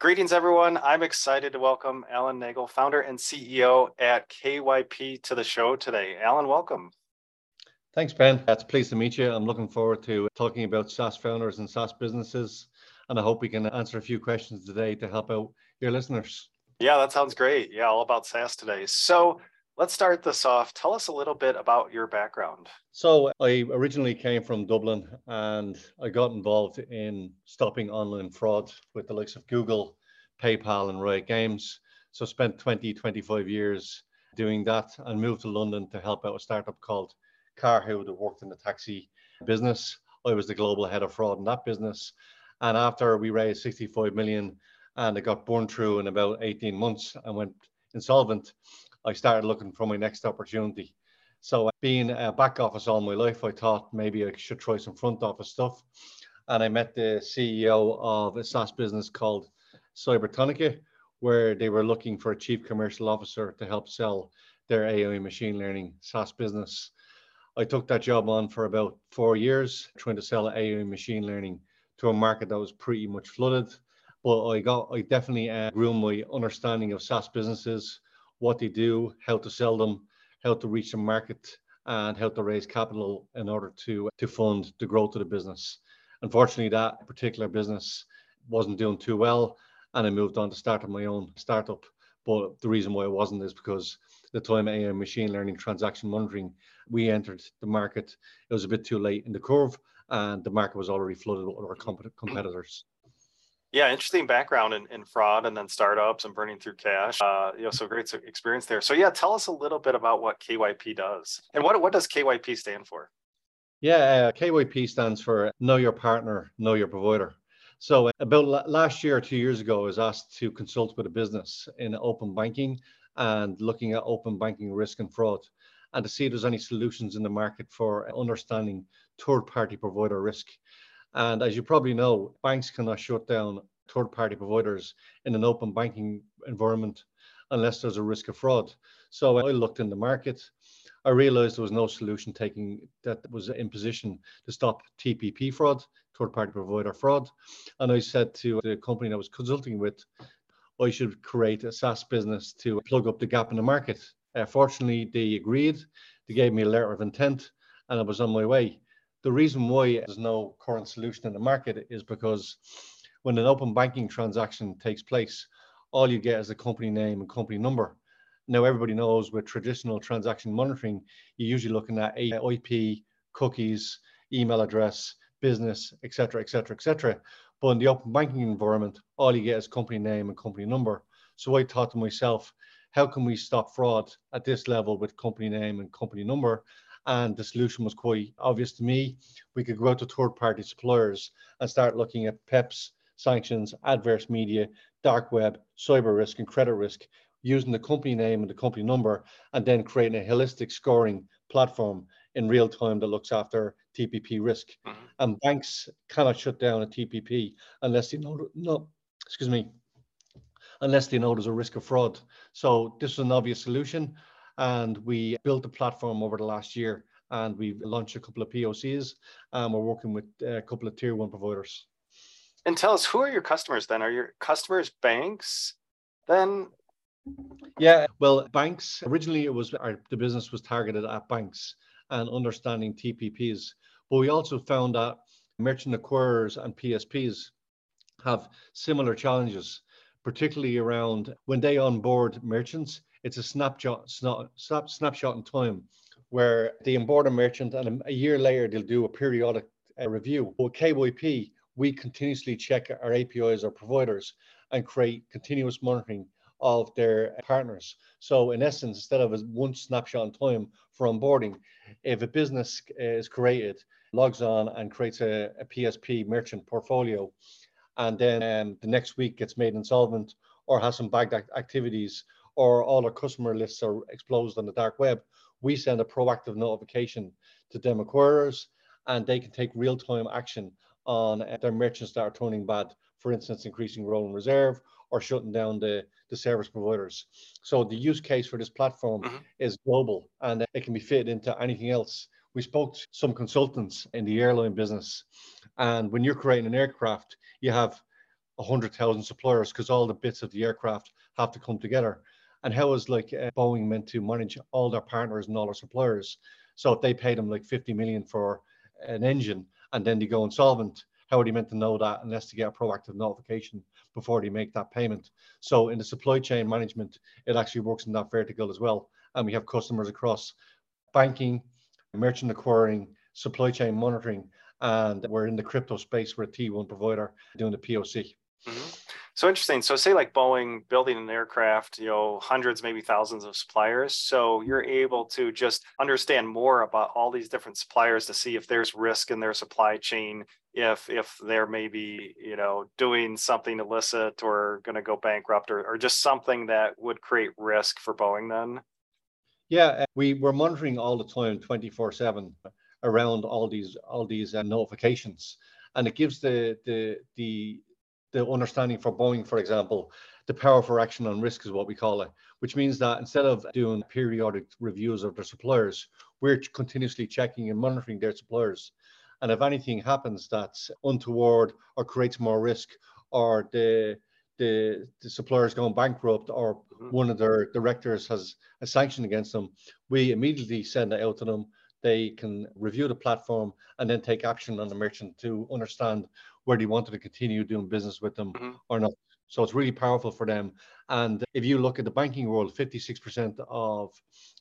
Greetings, everyone. I'm excited to welcome Alan Nagle, founder and CEO at KYP, to the show today. Alan, welcome. Thanks, Ben. It's pleased to meet you. I'm looking forward to talking about SaaS founders and SaaS businesses, and I hope we can answer a few questions today to help out your listeners. Yeah, that sounds great. Yeah, all about SaaS today. So let's start this off. Tell us a little bit about your background. So I originally came from Dublin and I got involved in stopping online fraud with the likes of Google, PayPal and Riot Games. So spent 20, 25 years doing that and moved to London to help out a startup called Karhoo that worked in the taxi business. I was the global head of fraud in that business. And after we raised 65 million and it got burned through in about 18 months and went insolvent, I started looking for my next opportunity. So, being a back office all my life, I thought maybe I should try some front office stuff. And I met the CEO of a SaaS business called Cybertonica, where they were looking for a chief commercial officer to help sell their AI machine learning SaaS business. I took that job on for about four years, trying to sell AI machine learning to a market that was pretty much flooded but I got I definitely uh, grew my understanding of SaaS businesses, what they do, how to sell them, how to reach the market, and how to raise capital in order to to fund the growth of the business. Unfortunately, that particular business wasn't doing too well, and I moved on to start my own startup. But the reason why it wasn't is because the time AI machine learning transaction monitoring, we entered the market. It was a bit too late in the curve, and the market was already flooded with other competitors. Yeah, interesting background in, in fraud and then startups and burning through cash. Uh, you know, so great experience there. So yeah, tell us a little bit about what KYP does and what what does KYP stand for? Yeah, uh, KYP stands for Know Your Partner, Know Your Provider. So about last year, two years ago, I was asked to consult with a business in open banking and looking at open banking risk and fraud, and to see if there's any solutions in the market for understanding third-party provider risk. And as you probably know, banks cannot shut down third party providers in an open banking environment unless there's a risk of fraud. So I looked in the market. I realized there was no solution taking that was in position to stop TPP fraud, third party provider fraud. And I said to the company I was consulting with, I should create a SaaS business to plug up the gap in the market. Uh, fortunately, they agreed. They gave me a letter of intent and I was on my way. The reason why there's no current solution in the market is because when an open banking transaction takes place, all you get is a company name and company number. Now, everybody knows with traditional transaction monitoring, you're usually looking at IP, cookies, email address, business, etc., etc., etc. But in the open banking environment, all you get is company name and company number. So I thought to myself, how can we stop fraud at this level with company name and company number? And the solution was quite obvious to me. We could go out to third party suppliers and start looking at PEPs, sanctions, adverse media, dark web, cyber risk, and credit risk using the company name and the company number, and then creating a holistic scoring platform in real time that looks after TPP risk. Mm-hmm. And banks cannot shut down a TPP unless they know, no, excuse me, unless they know there's a risk of fraud. So this is an obvious solution and we built the platform over the last year and we've launched a couple of POCs and we're working with a couple of tier one providers. And tell us, who are your customers then? Are your customers banks then? Yeah, well, banks, originally it was, our, the business was targeted at banks and understanding TPPs, but we also found that merchant acquirers and PSPs have similar challenges, particularly around when they onboard merchants, it's a snapshot, snap, snapshot in time where they onboard merchant and a year later they'll do a periodic uh, review. With KYP, we continuously check our APIs or providers and create continuous monitoring of their partners. So in essence, instead of a one snapshot in time for onboarding, if a business uh, is created, logs on and creates a, a PSP merchant portfolio, and then um, the next week gets made insolvent or has some bagged activities or all our customer lists are exposed on the dark web, we send a proactive notification to them acquirers and they can take real-time action on their merchants that are turning bad, for instance, increasing rolling reserve or shutting down the, the service providers. So the use case for this platform mm-hmm. is global and it can be fitted into anything else. We spoke to some consultants in the airline business, and when you're creating an aircraft, you have 100,000 suppliers because all the bits of the aircraft have to come together. And how is like uh, Boeing meant to manage all their partners and all their suppliers? So if they pay them like 50 million for an engine and then they go insolvent, how are they meant to know that unless they get a proactive notification before they make that payment? So in the supply chain management, it actually works in that vertical as well. And we have customers across banking, merchant acquiring, supply chain monitoring, and we're in the crypto space. We're a T1 provider doing the POC. Mm-hmm. So interesting. So say like Boeing building an aircraft, you know, hundreds, maybe thousands of suppliers. So you're able to just understand more about all these different suppliers to see if there's risk in their supply chain, if if they're maybe, you know, doing something illicit or going to go bankrupt or, or just something that would create risk for Boeing then. Yeah, we were monitoring all the time, 24 seven around all these all these uh, notifications and it gives the the the the understanding for Boeing, for example, the power for action on risk is what we call it, which means that instead of doing periodic reviews of their suppliers, we're continuously checking and monitoring their suppliers. And if anything happens that's untoward or creates more risk, or the the, the suppliers going bankrupt, or mm-hmm. one of their directors has a sanction against them, we immediately send it out to them. They can review the platform and then take action on the merchant to understand whether you wanted to continue doing business with them mm-hmm. or not. So it's really powerful for them. And if you look at the banking world, 56% of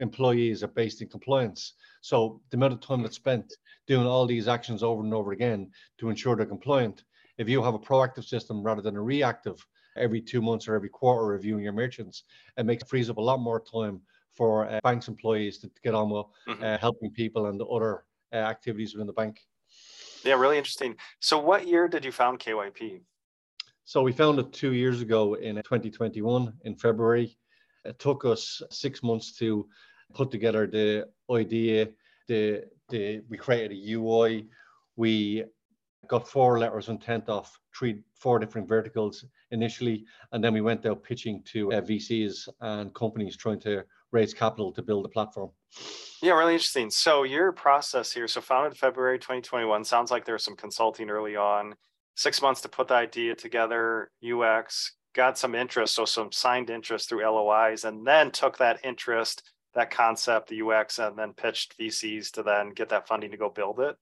employees are based in compliance. So the amount of time that's spent doing all these actions over and over again to ensure they're compliant. If you have a proactive system rather than a reactive, every two months or every quarter reviewing your merchants, it makes it frees up a lot more time for uh, banks employees to, to, get on with mm-hmm. uh, helping people and the other uh, activities within the bank. Yeah, really interesting. So, what year did you found KYP? So, we found it two years ago in 2021 in February. It took us six months to put together the idea. The, the we created a UI. We got four letters of intent off three, four different verticals initially, and then we went out pitching to uh, VCs and companies trying to raise capital to build a platform. Yeah, really interesting. So your process here, so founded February 2021, sounds like there was some consulting early on, six months to put the idea together, UX, got some interest, so some signed interest through LOIs, and then took that interest, that concept, the UX, and then pitched VCs to then get that funding to go build it.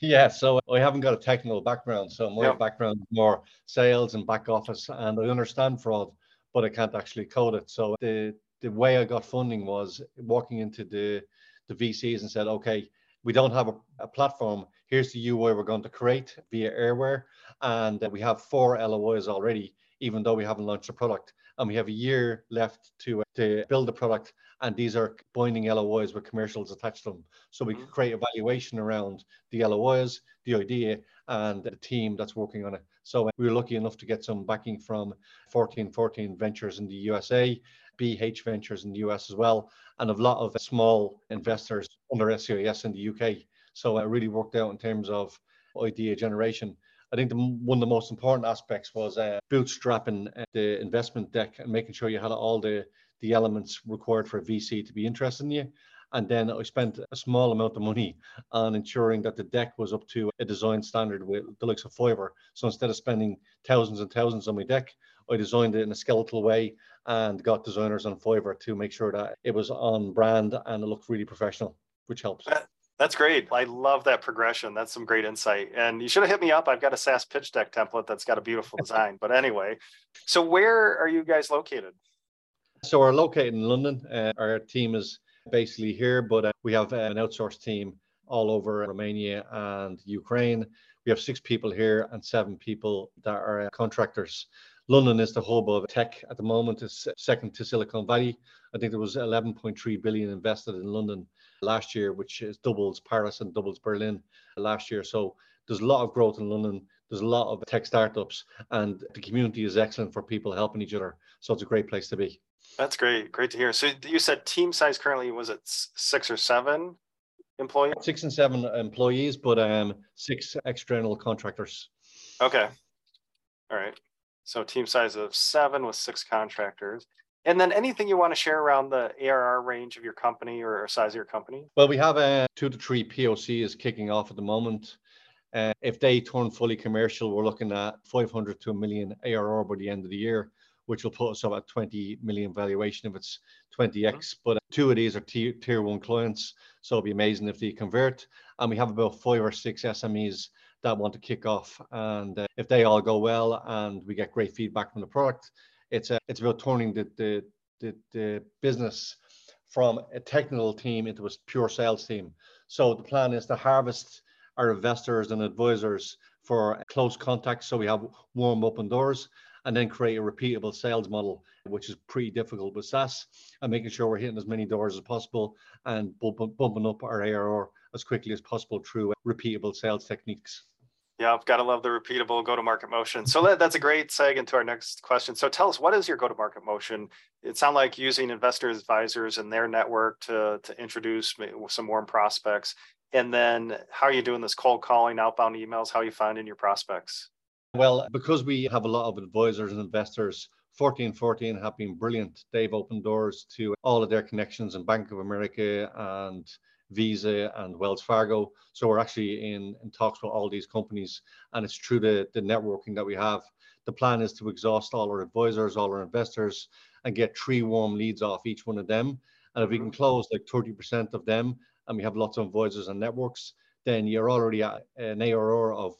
Yeah, so I haven't got a technical background. So my yep. background is more sales and back office, and I understand fraud, but I can't actually code it. So the the way I got funding was walking into the the VCs and said, okay, we don't have a, a platform. Here's the UI we're going to create via Airware, and we have four LOIs already, even though we haven't launched a product. And we have a year left to, to build the product, and these are binding LOIs with commercials attached to them. So we mm-hmm. can create evaluation around the LOIs, the idea, and the team that's working on it. So we were lucky enough to get some backing from 1414 Ventures in the USA, BH Ventures in the US as well, and a lot of small investors under SEIS in the UK. So it really worked out in terms of idea generation. I think the, one of the most important aspects was uh, bootstrapping uh, the investment deck and making sure you had all the, the elements required for a VC to be interested in you. And then I spent a small amount of money on ensuring that the deck was up to a design standard with the likes of Fiverr. So instead of spending thousands and thousands on my deck, I designed it in a skeletal way and got designers on Fiverr to make sure that it was on brand and it looked really professional, which helps. That's great. I love that progression. That's some great insight. And you should have hit me up. I've got a SaaS pitch deck template that's got a beautiful design. but anyway, so where are you guys located? So we're located in London. Uh, our team is basically here, but uh, we have uh, an outsourced team all over Romania and Ukraine. We have six people here and seven people that are uh, contractors. London is the hub of tech at the moment. It's second to Silicon Valley. I think there was 11.3 billion invested in London last year, which is doubles Paris and doubles Berlin last year. So there's a lot of growth in London. There's a lot of tech startups, and the community is excellent for people helping each other. So it's a great place to be. That's great. Great to hear. So you said team size currently was it six or seven employees? Six and seven employees, but um, six external contractors. Okay. All right. So team size of seven with six contractors. And then anything you want to share around the ARR range of your company or size of your company? Well, we have a two to three POCs kicking off at the moment. Uh, if they turn fully commercial, we're looking at 500 to a million ARR by the end of the year, which will put us up at 20 million valuation if it's 20x. Mm-hmm. But two of these are tier, tier one clients, so it'll be amazing if they convert. And we have about five or six SMEs that want to kick off, and uh, if they all go well and we get great feedback from the product, it's a, it's about turning the, the the, the business from a technical team into a pure sales team. So the plan is to harvest our investors and advisors for close contact. So we have warm open doors and then create a repeatable sales model, which is pretty difficult with SaaS and making sure we're hitting as many doors as possible and bumping up our ARR as quickly as possible through repeatable sales techniques. Yeah, I've got to love the repeatable go to market motion. So that's a great seg into our next question. So tell us, what is your go to market motion? It sounds like using investor advisors and their network to, to introduce some warm prospects. And then how are you doing this cold calling, outbound emails? How are you finding your prospects? Well, because we have a lot of advisors and investors, 1414 have been brilliant. They've opened doors to all of their connections in Bank of America and Visa and Wells Fargo. So we're actually in, in talks with all these companies, and it's through the, the networking that we have. The plan is to exhaust all our advisors, all our investors, and get three warm leads off each one of them. And if we can mm-hmm. close like 30% of them, and we have lots of advisors and networks, then you're already at an ARR of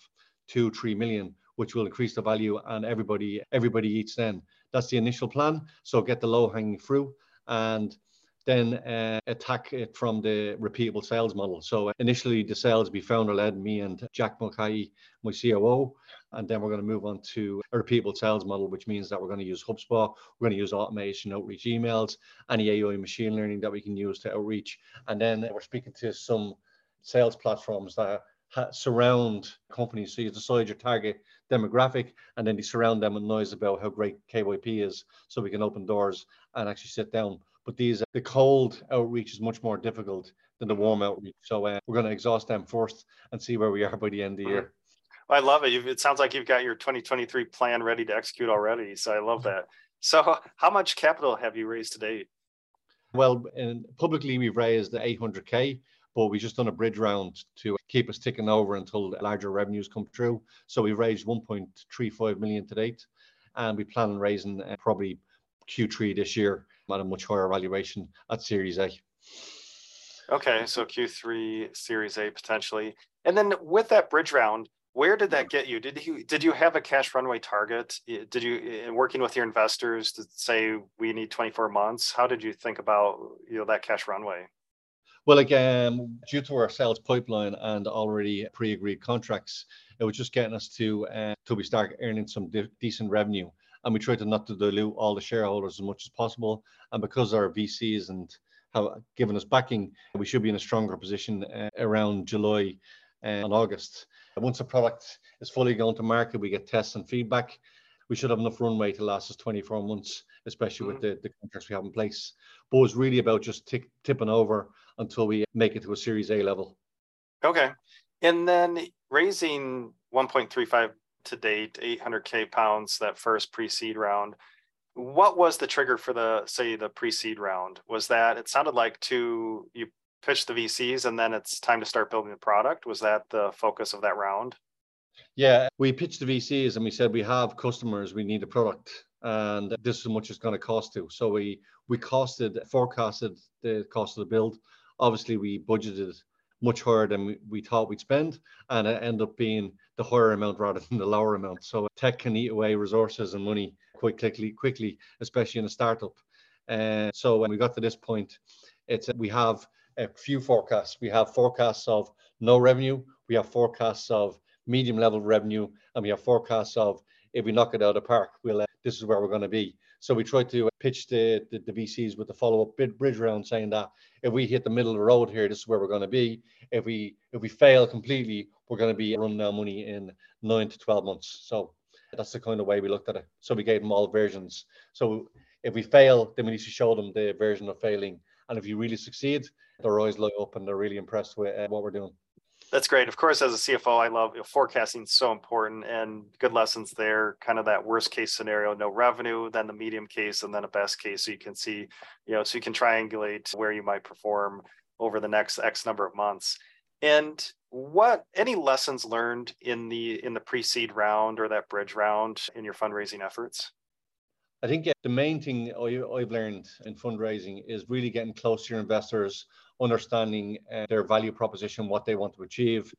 two, three million, which will increase the value, and everybody everybody eats then. That's the initial plan. So get the low hanging fruit and then uh, attack it from the repeatable sales model. So initially, the sales be founder led, me and Jack Mulcahy, my COO. And then we're going to move on to a repeatable sales model, which means that we're going to use HubSpot, we're going to use automation, outreach emails, any AI machine learning that we can use to outreach. And then we're speaking to some sales platforms that surround companies. So you decide your target demographic and then you surround them with noise about how great KYP is so we can open doors and actually sit down but these the cold outreach is much more difficult than the mm-hmm. warm outreach. So uh, we're going to exhaust them first and see where we are by the end of the mm-hmm. year. I love it. It sounds like you've got your 2023 plan ready to execute already. So I love mm-hmm. that. So how much capital have you raised to date? Well, in, publicly we've raised the 800k, but we just done a bridge round to keep us ticking over until larger revenues come through. So we've raised 1.35 million to date, and we plan on raising uh, probably Q3 this year at a much higher valuation at Series A. Okay, so Q3 Series A potentially. And then with that bridge round, where did that get you? Did you did you have a cash runway target? Did you in working with your investors to say we need 24 months? How did you think about you know that cash runway? Well, again, due to our sales pipeline and already pre-agreed contracts, it was just getting us to uh, till we start earning some de- decent revenue and we try to not to dilute all the shareholders as much as possible. And because our VCs and have given us backing, we should be in a stronger position uh, around July uh, and August. Once the product is fully going to market, we get tests and feedback. We should have enough runway to last us 24 months, especially mm-hmm. with the, the contracts we have in place. But it's really about just tick, tipping over until we make it to a Series A level. Okay. And then raising 1.35 to date, 800k pounds that first pre-seed round. What was the trigger for the say the pre-seed round? Was that it sounded like to you pitch the VCs and then it's time to start building the product? Was that the focus of that round? Yeah, we pitched the VCs and we said we have customers, we need a product, and this is how much it's going to cost to. So we we costed forecasted the cost of the build. Obviously, we budgeted much higher than we, we thought we'd spend, and it ended up being the higher amount rather than the lower amount. So tech can eat away resources and money quite quickly, quickly, especially in a startup. And uh, so when we got to this point, it's we have a few forecasts. We have forecasts of no revenue, we have forecasts of medium level revenue, and we have forecasts of if we knock it out of the park, we'll uh, this is where we're going to be. So we tried to pitch the, the, the VCs with the follow-up bid bridge round saying that if we hit the middle of the road here, this is where we're going to be. If we if we fail completely, we're going to be running out money in nine to 12 months. So that's the kind of way we looked at it. So we gave them all versions. So if we fail, then we need to show them the version of failing. And if you really succeed, their eyes light up and they're really impressed with uh, what we're doing. That's great. Of course, as a CFO, I love you know, forecasting so important and good lessons there. Kind of that worst case scenario, no revenue, then the medium case, and then a best case. So you can see, you know, so you can triangulate where you might perform over the next X number of months. And what any lessons learned in the in the pre-seed round or that bridge round in your fundraising efforts? I think the main thing I've learned in fundraising is really getting close to your investors, understanding uh, their value proposition, what they want to achieve,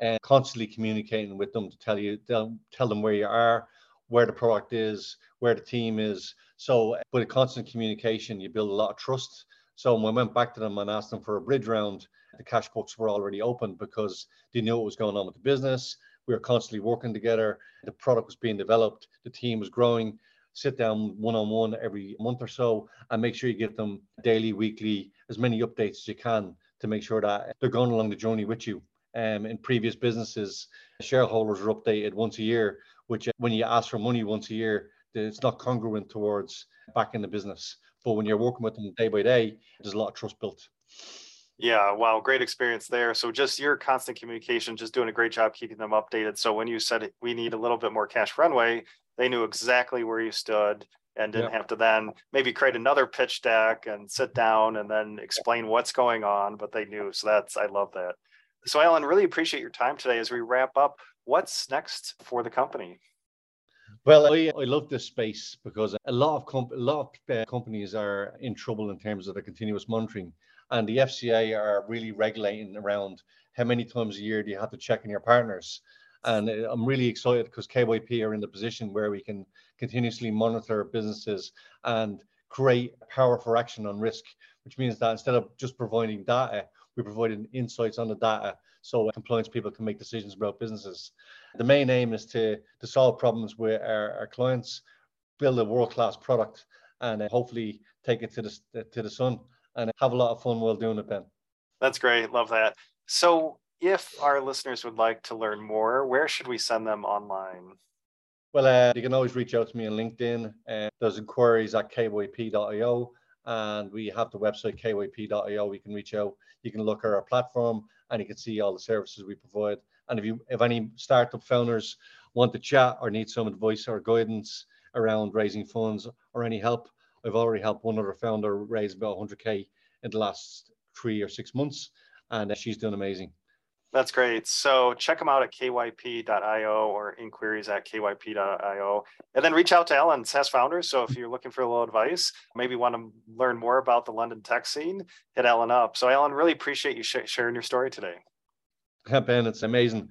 and constantly communicating with them to tell you, tell them where you are, where the product is, where the team is. So, with a constant communication, you build a lot of trust. So, when I went back to them and asked them for a bridge round, the cash books were already open because they knew what was going on with the business. We were constantly working together. The product was being developed. The team was growing. Sit down one on one every month or so and make sure you give them daily, weekly, as many updates as you can to make sure that they're going along the journey with you. Um, in previous businesses, shareholders are updated once a year, which when you ask for money once a year, it's not congruent towards back in the business. But when you're working with them day by day, there's a lot of trust built. Yeah, wow, great experience there. So just your constant communication, just doing a great job keeping them updated. So when you said we need a little bit more cash runway, they knew exactly where you stood and didn't have to then maybe create another pitch deck and sit down and then explain what's going on, but they knew. So that's I love that. So Alan, really appreciate your time today as we wrap up. What's next for the company? Well, I, I love this space because a lot of comp- a lot of uh, companies are in trouble in terms of the continuous monitoring, and the FCA are really regulating around how many times a year do you have to check in your partners. And uh, I'm really excited because KYP are in the position where we can continuously monitor businesses and create power for action on risk, which means that instead of just providing data, we're providing insights on the data so compliance people can make decisions about businesses. The main aim is to, to solve problems with our, our clients, build a world-class product, and uh, hopefully take it to the, to the sun and have a lot of fun while doing it, Ben. That's great. Love that. So if our listeners would like to learn more, where should we send them online? Well, uh, you can always reach out to me on LinkedIn. Uh, there's inquiries at kyp.io and we have the website kyp.io. We can reach out. You can look at our platform and you can see all the services we provide. And if you, if any startup founders want to chat or need some advice or guidance around raising funds or any help, I've already helped one other founder raise about 100k in the last three or six months, and she's doing amazing. That's great. So check them out at kyp.io or inquiries at kyp.io. And then reach out to Alan, SaaS founders. So if you're looking for a little advice, maybe want to learn more about the London tech scene, hit Alan up. So Alan, really appreciate you sh- sharing your story today. Yeah, Ben, it's amazing.